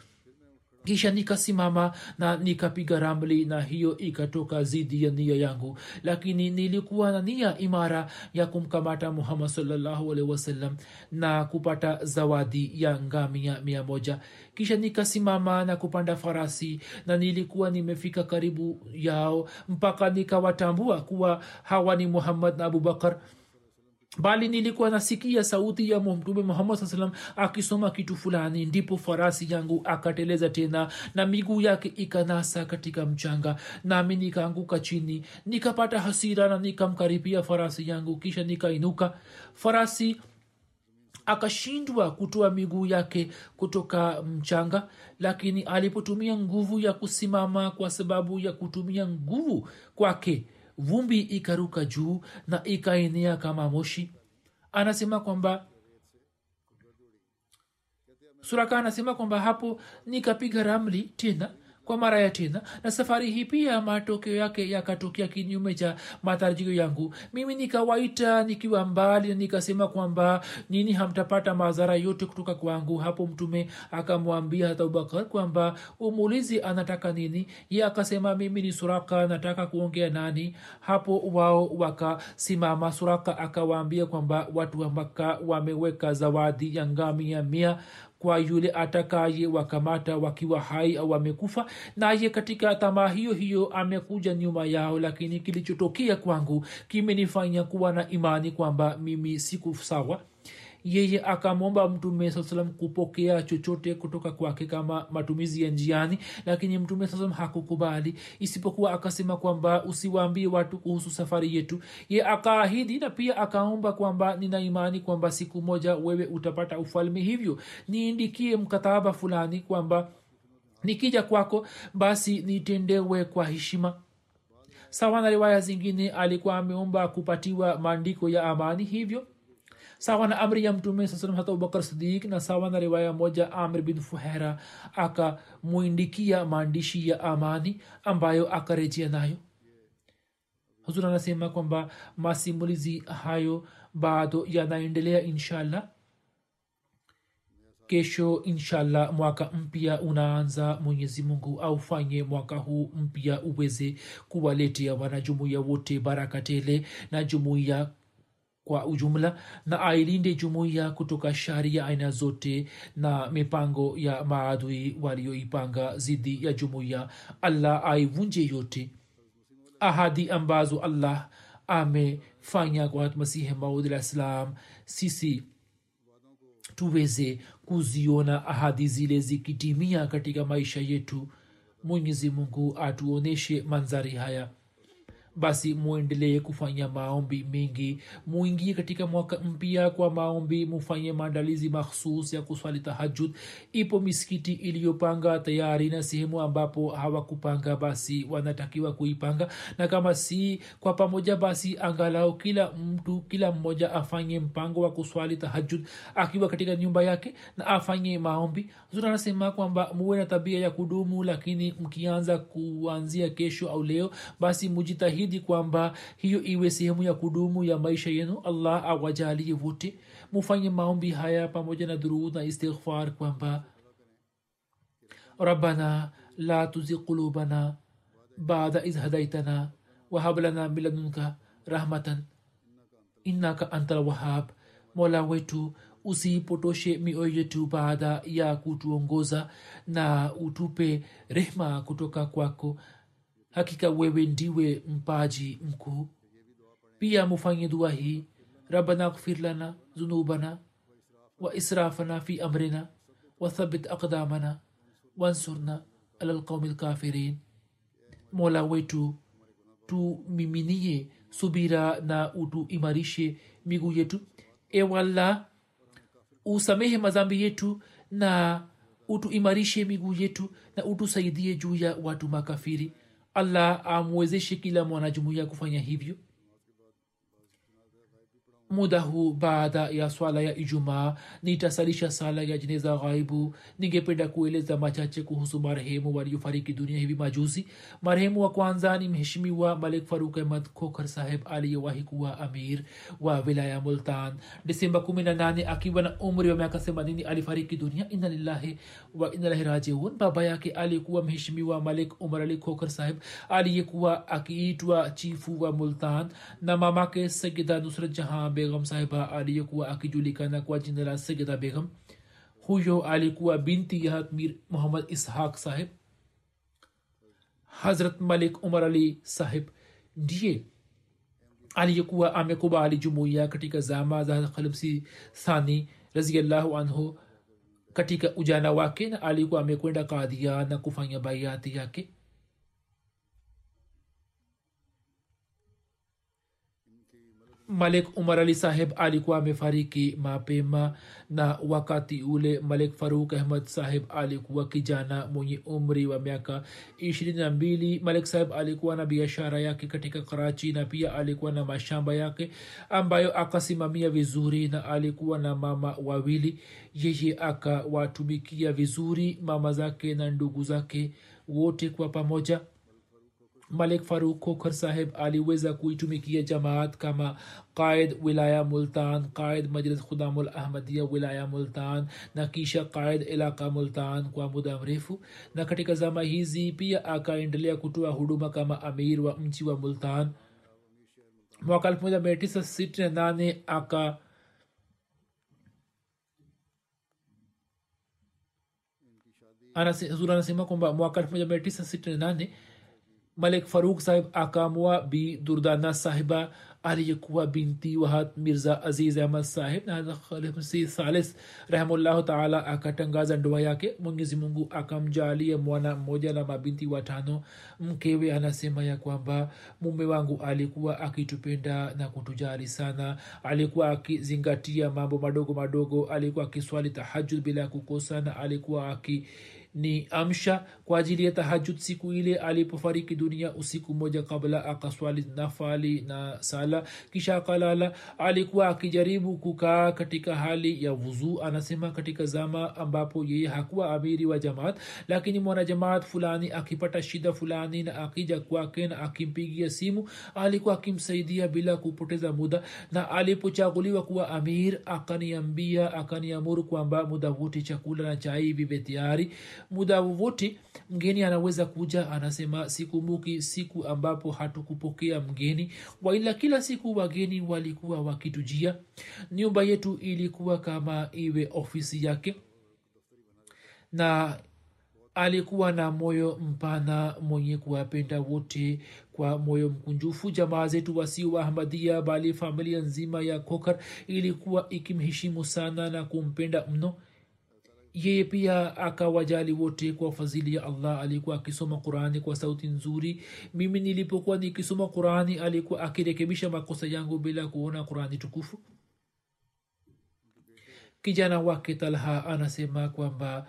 kisha nikasimama na nikapiga ramli na hiyo ikatoka zidi ya nia yangu. Lakini nilikuwa na nia imara ya kumkamata muhammad salllahu wasalam na kupata zawadi ya ngamia mia moja. Kisha nikasimama na kupanda farasi na nilikuwa nimefika karibu yao mpaka nikawatambua kuwa hawa ni muhammad na abubakar bali nilikuwa nasikia sauti ya mtume muhammad saa salam akisoma kitu fulani. Ndipo farasi yangu akateleza tena na miguu yake ikanasa katika mchanga. Nami nikaanguka chini nikapata hasira na nikamkaribia farasi yangu kisha nikainuka. Farasi akashindwa kutoa miguu yake kutoka mchanga lakini alipotumia nguvu ya kusimama kwa sababu ya kutumia nguvu kwake vumbi ikaruka juu na ikaenea kama moshi. Anasema kwamba suraka anasema kwamba hapo nikapiga ramli tena kwa mara ya tena na safari hii pia matokeo yake yakatokea kinyume cha matarajio yangu. Mimi nikawaita nikiwa mbali na nikasema kwamba nini hamtapata madhara yote kutoka kwangu. Hapo mtume akamwambia hata abubakar kwamba umulizi anataka nini? Ye akasema mimi ni suraka nataka kuongea nani? Hapo wao wakasimama. Suraka akawaambia kwamba watu wa maka wameweka zawadi ya ngamia mia kwa yule atakaye wakamata wakiwa hai au wamekufa naye katika tamaa hiyo hiyo amekuja nyuma yao. Lakini kilichotokea kwangu kimenifanya kuwa na imani kwamba mimi siku sawa yeye akamwomba mtume saa kupokea chochote kutoka kwake kama matumizi ya njiani lakini mtume saa hakukubali isipokuwa akasema kwamba usiwaambie watu kuhusu safari yetu. Ye akaahidi na pia akaomba kwamba nina imani kwamba siku moja wewe utapata ufalme hivyo. Niindikie mkataba fulani kwamba nikija kwako basi nitendewe kwa heshima. Sawa na riwaya zingine alikuwa ameomba kupatiwa maandiko ya amani hivyo sawa na amri ya mtume saa salam hata abubakar sidik na sawa na riwaya moja amr bin fuhera akamwindikia maandishi ya amani ambayo akarejea nayo. Huzur anasema kwamba masimulizi hayo bado yanaendelea inshallah. Kesho inshallah mwaka mpya unaanza. Mwenyezi mungu aufanye mwaka huu mpya uweze kuwaletea wanajumuiya wote baraka tele na jumuiya kwa ujumla na ailinde jumuiya kutoka shari ya aina zote na mipango ya maadui walioipanga zidi ya jumuiya. Allah aivunje yote. Ahadi ambazo allah amefanya kwa masihi maud alah salam sisi tuweze kuziona ahadi zile zikitimia katika maisha yetu. Mwenyezi mungu atuoneshe manzari haya basi mwendelee kufanya maombi mengi. Muingie katika mwaka mpya kwa maombi mufanye maandalizi makhsus ya kuswali tahajud ipo misikiti iliyopanga tayari na sehemu ambapo hawakupanga basi wanatakiwa kuipanga. Na kama si kwa pamoja basi angalau kila mtu kila mmoja afanye mpango wa kuswali tahajud akiwa katika nyumba yake na afanye maombi. Zuri anasema kwamba muwe na tabia ya kudumu lakini mkianza kuanzia kesho au leo basi mujitahidi jitahidi kwamba hiyo iwe sehemu ya kudumu ya maisha yenu. Allah awajalie wote mufanye maombi haya pamoja na durud na istighfar kwamba rabbana la tuzi qulubana bada id hadaitana wahab lana rahmatan innaka anta lwahab mola wetu usipotoshe mioyo yetu baada ya kutuongoza na utupe rehma kutoka kwako hakika wewe ndiwe mpaji mkuu. Pia mufanye dua hii. Rabana kfir lana zunubana wa israfana fi amrina wathabit aqdamana wansurna ala lqaumi lkafirin mola wetu tumiminie subira na utuimarishe miguu yetu. Ewalla usamehe mazambi yetu na utuimarishe miguu yetu na utusaidie juu ya watu makafiri allah amwezeshe kila mwanajumuiya kufanya hivyo muda huu baada ya swala ya ijumaa nitasalisha sala ya jeneza ghaibu. Ningependa kueleza machache kuhusu marehemu waliofariki dunia hivi majuzi. Marehemu wa kwanza ni mheshimiwa malik faruk ahmad khokar saheb aliyewahi kuwa amir wa wilaya multan. Desemba 18 akiwa na umri wa miaka 80 alifariki dunia. Inna lillahi wa inalahi rajiun. Baba yake aliyekuwa mheshimiwa malik umar ali khokar saheb aliyekuwa akiitwa chifu wa multan. Na mamake sayida nusrat jahan begam sahiba aliyekuwa akijulikana kwa jina la sayida begam huyo alikuwa binti ya mir muhammad ishaq sahib hazrat malik umar ali sahib ndiye aliyekuwa amekubali jumuiya katika zama za khalifsi thani raziallahu anhu katika ujana wake na alikuwa amekwenda kadhia na kufanya baiati yake malik umar ali saheb alikuwa amefariki mapema na wakati ule malik faruk ahmad saheb alikuwa kijana mwenye umri wa miaka ishirini na mbili. Malik saheb alikuwa na biashara yake katika karachi na pia alikuwa na mashamba yake ambayo akasimamia vizuri na alikuwa na mama wawili. Yeye akawatumikia vizuri mama zake na ndugu zake wote kwa pamoja malik faruk kokhar saheb aliweza kuitumikia jamaat kama qaid wilaya multan qaid majlis khudamul ahmadia wilaya multan na kisha qaid ilaka multan kwa muda mrefu. Na katika zama hizi pia akaendelea kutoa huduma kama amir wa mji wa multan. Mwaka 1968 aka anasema kwamba mwaka 1968 malik faruk sahib akamua bi durdana sahiba aliyekuwa binti wahat mirza aziz ahmad sahib na khalifsi thalis rahimullahu taala akatangaza ndoa yake. Mwenyezi mungu akamjalia mwana mmoja na mabinti watano. Mkewe anasema ya kwamba mume wangu alikuwa akitupenda na kutujali sana. Alikuwa akizingatia mambo madogo madogo alikuwa akiswali tahajud bila kukosa na alikuwa aki ni amsha kwa ajili ya tahajud siku ile alipofariki dunia usiku moja kabla akaswali nafali na sala. Kisha akalala alikuwa akijaribu kukaa katika hali ya vuzuu anasema katika zama ambapo yeye hakuwa amiri wa jamaat lakini mwanajamaat fulani akipata shida fulani na akija kwake na akimpigia simu alikuwa akimsaidia bila kupoteza muda. Na alipochaguliwa kuwa amir akaniambia akaniamuru kwamba muda wote chakula na chai vive tayari muda wowote mgeni anaweza kuja anasema sikumbuki siku ambapo hatukupokea mgeni. Waila kila siku wageni walikuwa wakitujia. Nyumba yetu ilikuwa kama iwe ofisi yake. Na alikuwa na moyo mpana mwenye kuwapenda wote kwa moyo mkunjufu. Jamaa zetu wasio waahmadia bali familia nzima ya kokar ilikuwa ikimheshimu sana na kumpenda mno yeye pia akawajali wote kwa fadhili ya allah alikuwa akisoma qurani kwa sauti nzuri. Mimi nilipokuwa nikisoma qurani alikuwa akirekebisha makosa yangu bila kuona qurani tukufu. Kijana wake talha anasema kwamba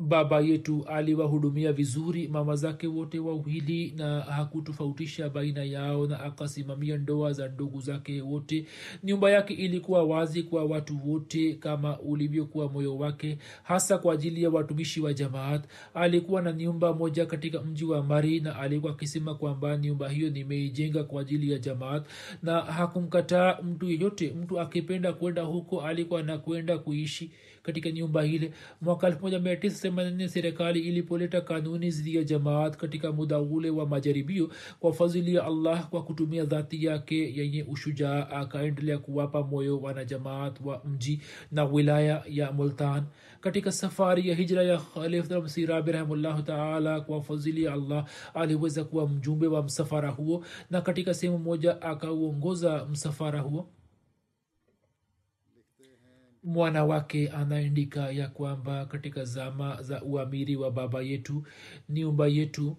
baba yetu aliwahudumia vizuri mama zake wote wawili na hakutofautisha baina yao na akasimamia ndoa za ndugu zake wote. Nyumba yake ilikuwa wazi kwa watu wote kama ulivyokuwa moyo wake hasa kwa ajili ya watumishi wa jamaat. Alikuwa na nyumba moja katika mji wa mari na alikuwa akisema kwamba nyumba hiyo nimeijenga kwa ajili ya jamaat na hakumkataa mtu yeyote. Mtu akipenda kwenda huko alikuwa anakwenda kuishi katika nyumba ile. Mwaka 1984 serikali ilipoleta kanuni zidi ya jamaat katika muda ule wa majaribio kwa fadhili ya allah kwa kutumia dhati yake yenye ushujaa akaendelea kuwapa moyo wanajamaat wa mji na wilaya ya multan. Katika safari ya hijra ya khalifmsirabi rahimullahu taala kwa fadhili ya allah aliweza kuwa mjumbe wa msafara huo na katika sehemu moja akauongoza msafara huo mwana wake anaandika ya kwamba katika zama za uamiri wa baba yetu nyumba yetu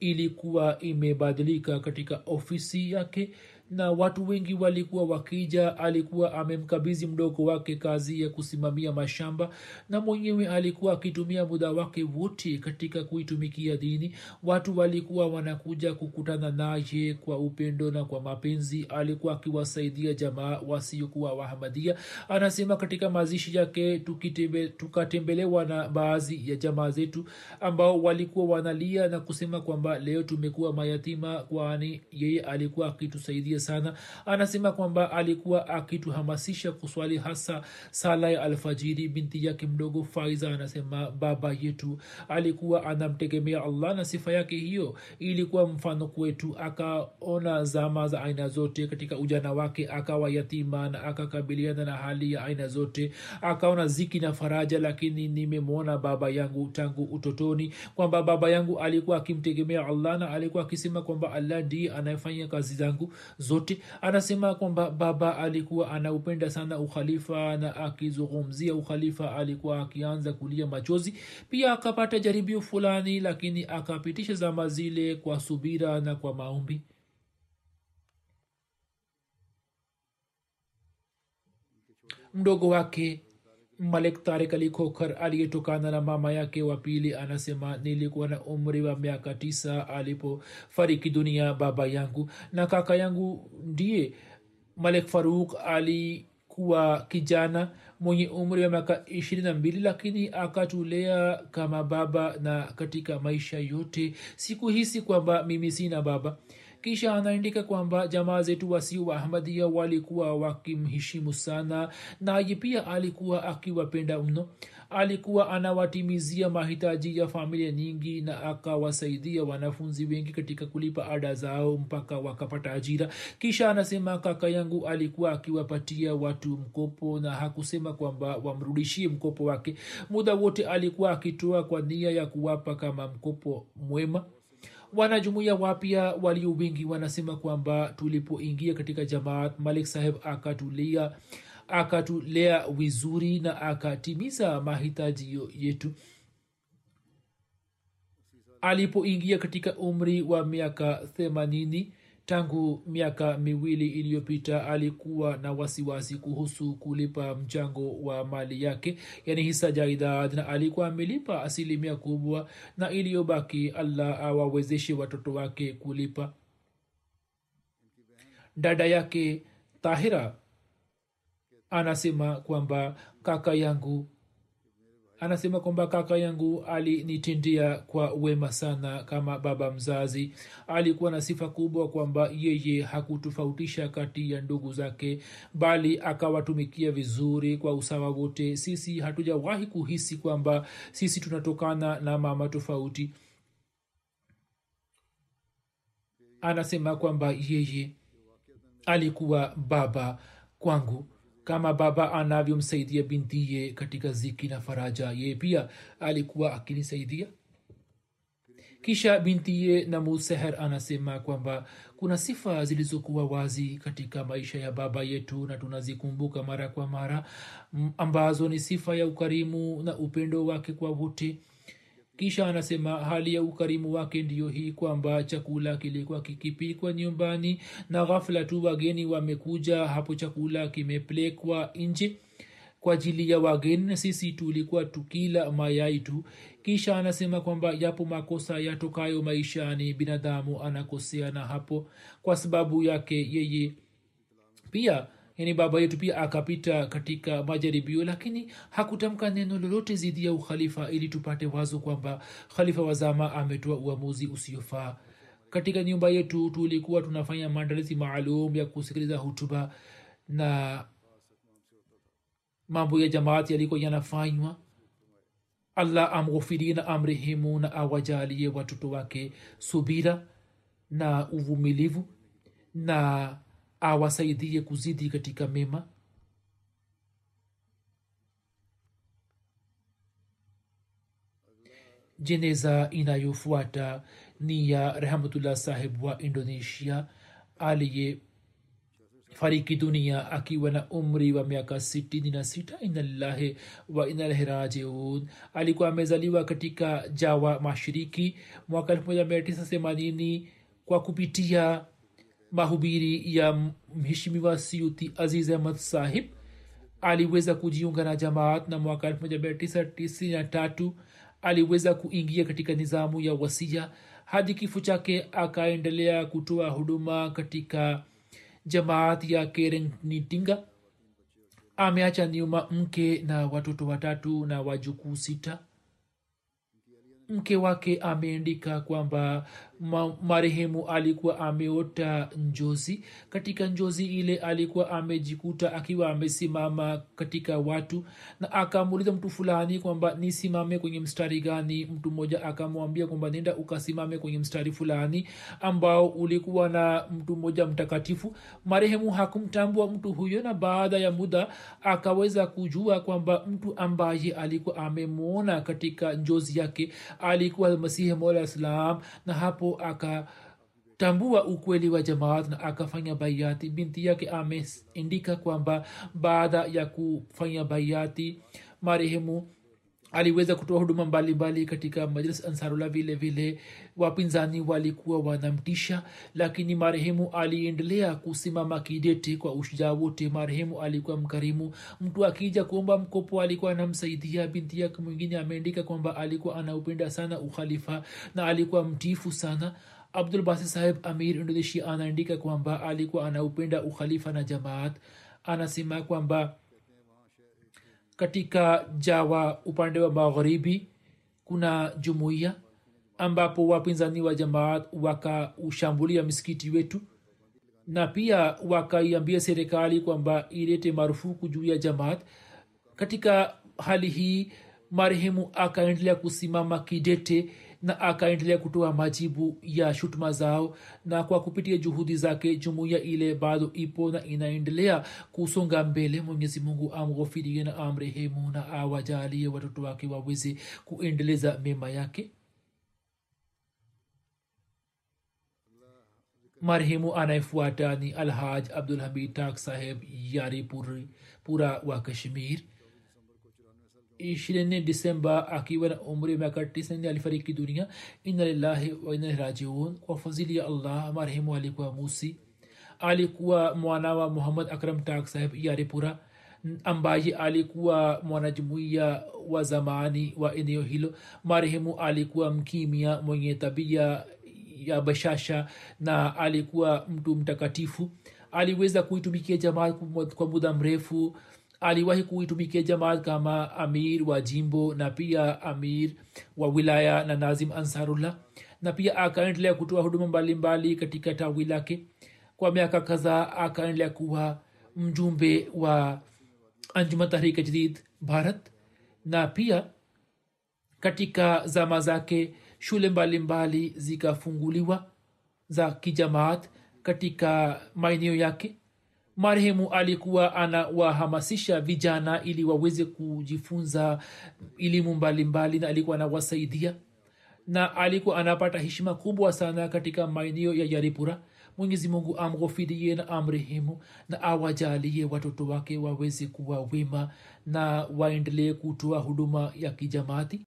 ilikuwa imebadilika katika ofisi yake na watu wengi walikuwa wakija alikuwa amemkabizi mdogo wake kazi ya kusimamia mashamba na mwenyewe alikuwa akitumia muda wake wote katika kuitumikia dini. Watu walikuwa wanakuja kukutana naye kwa upendo na kwa mapenzi. Alikuwa akiwasaidia jamaa wasiokuwa wahamadia anasema katika mazishi yake tukatembelewa na baadhi ya jamaa zetu ambao walikuwa wanalia na kusema kwamba leo tumekuwa mayatima kwani yeye alikuwa akitusaidia sana. Anasema kwamba alikuwa akituhamasisha kuswali hasa sala ya alfajiri. Binti yake mdogo faiza anasema baba yetu alikuwa anamtegemea allah na sifa yake hiyo ilikuwa mfano kwetu. Akaona zama za aina zote katika ujana wake akawa yatima na akakabiliana na hali ya aina zote. Akaona ziki na faraja lakini nimemwona baba yangu tangu utotoni kwamba baba yangu alikuwa akimtegemea allah na alikuwa akisema kwamba allah ndiye anayefanya kazi zangu zote. Anasema kwamba baba alikuwa anaupenda sana ukhalifa na akizungumzia ukhalifa alikuwa akianza kulia machozi. Pia akapata jaribio fulani lakini akapitisha zama zile kwa subira na kwa maombi. Mdogo wake malik tarik ali khokhar aliyetokana na mama yake wa pili anasema nilikuwa na umri wa miaka tisa alipofariki dunia baba yangu na kaka yangu ndiye. Malik faruk alikuwa kijana mwenye umri wa miaka ishirini na mbili lakini akatulea kama baba na katika maisha yote. Sikuhisi kwamba mimi sina baba kisha anaandika kwamba jamaa zetu wasio waahmadia walikuwa wakimheshimu sana naye pia alikuwa akiwapenda mno. Alikuwa anawatimizia mahitaji ya familia nyingi na akawasaidia wanafunzi wengi katika kulipa ada zao mpaka wakapata ajira. Kisha anasema kaka yangu alikuwa akiwapatia watu mkopo na hakusema kwamba wamrudishie mkopo wake. Muda wote alikuwa akitoa kwa nia ya kuwapa kama mkopo mwema wanajumuia wapya walio wengi wanasema kwamba tulipoingia katika jamaat malik saheb akatulia akatulea vizuri na akatimiza mahitaji yetu. Alipoingia katika umri wa miaka themanini tangu miaka miwili iliyopita alikuwa na wasiwasi kuhusu kulipa mchango wa mali yake. Yani hisa jaidad na alikuwa amelipa asilimia kubwa na iliyobaki allah awawezeshe watoto wake kulipa. Dada yake tahira anasema kwamba kaka yangu anasema kwamba kaka yangu alinitendea kwa wema sana kama baba mzazi. Alikuwa na sifa kubwa kwamba yeye hakutofautisha kati ya ndugu zake bali akawatumikia vizuri kwa usawa wote. Sisi hatujawahi kuhisi kwamba sisi tunatokana na mama tofauti. Anasema kwamba yeye alikuwa baba kwangu kama baba anavyomsaidia bintiye katika ziki na faraja. Ye pia alikuwa akinisaidia. Kisha bintiye namuseher anasema kwamba kuna sifa zilizokuwa wazi katika maisha ya baba yetu na tunazikumbuka mara kwa mara ambazo ni sifa ya ukarimu na upendo wake kwa wote kisha anasema hali ya ukarimu wake ndiyo hii kwamba chakula kilikuwa kikipikwa nyumbani na ghafula tu wageni wamekuja hapo chakula kimepelekwa nje kwa ajili ya wageni na sisi tulikuwa tukila mayai tu. Kisha anasema kwamba yapo makosa yatokayo maishani binadamu anakosea na hapo kwa sababu yake yeye. Pia yani baba yetu pia akapita katika majaribio lakini hakutamka neno lolote zidi ya ukhalifa ili tupate wazo kwamba khalifa wazama ametoa uamuzi usiofaa. Katika nyumba yetu tulikuwa tunafanya maandalizi maalum ya kusikiliza hutuba na mambo ya jamaati yalikuwa yanafanywa. Allah amghufirie na amrehemu na awajalie watoto wake subira na uvumilivu na awasaidie kuzidi katika mema? Jeneza inayofuata ni ya rahmatullah sahib wa indonesia aliye fariki dunia akiwa na umri wa miaka sitini na sita. Inalillahi wa inalahi rajiun. Alikuwa amezaliwa katika jawa mashiriki mwaka elfu moja mia tisa themanini kwa kupitia mahubiri ya mheshimiwa siuti aziz ahmad sahib aliweza kujiunga na jamaat na mwaka 1993 aliweza kuingia katika nizamu ya wasia hadi kifo chake akaendelea kutoa huduma katika jamaat ya kerenitinga ameacha nyuma mke na watoto watatu na wajukuu sita. Mke wake ameandika kwamba marehemu alikuwa ameota njozi. Katika njozi ile alikuwa amejikuta akiwa amesimama katika watu na akamuuliza mtu fulani kwamba nisimame kwenye mstari gani? Mtu mmoja akamwambia kwamba nenda ukasimame kwenye mstari fulani ambao ulikuwa na mtu mmoja mtakatifu. Marehemu hakumtambua mtu huyo na baada ya muda akaweza kujua kwamba mtu ambaye alikuwa amemwona katika njozi yake alikuwa masihi mola islam na hapo akatambua ukweli wa jamaat na akafanya baiati binti yake ameindika kwamba baada ya kufanya baiati marehemu aliweza kutoa huduma mbalimbali katika majlis ansarula vile vile. Wapinzani walikuwa wanamtisha lakini marehemu aliendelea kusimama kidete kwa ushujaa wote. Marehemu alikuwa mkarimu. Mtu akija kuomba mkopo alikuwa anamsaidia. Binti yake mwingine ameandika kwamba alikuwa anaupenda sana ukhalifa na alikuwa mtifu sana. Abdul basi saheb amir indonesia anaandika kwamba alikuwa anaupenda ukhalifa na jamaat. Anasema kwamba katika jawa upande wa magharibi kuna jumuiya ambapo wapinzani wa jamaat wakaushambulia msikiti wetu na pia wakaiambia serikali kwamba ilete marufuku juu ya jamaat. Katika hali hii marehemu akaendelea kusimama kidete na akaendelea kutoa majibu ya shutuma zao na kwa kupitia juhudi zake jumuiya ile bado ipo na inaendelea kusonga mbele. Mwenyezi mungu amghofirie na amrehemu na awajalie watoto wake waweze kuendeleza mema yake. Marehemu anayefuata ni alhaj abdulhamid tak saheb yari puri, pura wa kashmir ishirini disemba akiwa na umri wa miaka tisini alifariki dunia ina lillahi wa ina rajiun kwa fadhili ya allah marehemu alikuwa musi alikuwa mwana wa muhammad akram tak saheb yaripura ambaye alikuwa mwanajumuiya wa zamani wa eneo hilo marehemu alikuwa mkimya mwenye tabia ya bashasha na alikuwa mtu mtakatifu aliweza kuitumikia jamaat kwa muda mrefu aliwahi kuitumikia jamaat kama amir wa jimbo na pia amir wa wilaya na nazim ansarullah na pia akaendelea kutoa huduma mbalimbali katika tawi lake. Kwa miaka kadhaa akaendelea kuwa mjumbe wa anjuma tahrika jadid bharat na pia katika zama zake shule mbalimbali zikafunguliwa za kijamaat katika maeneo yake marehemu alikuwa anawahamasisha vijana ili waweze kujifunza elimu mbalimbali na alikuwa anawasaidia. Na alikuwa anapata heshima kubwa sana katika maeneo ya yaripura. Mwenyezi mungu amghofirie na amrehemu na awajalie watoto wake waweze kuwa wema na waendelee kutoa huduma ya kijamaati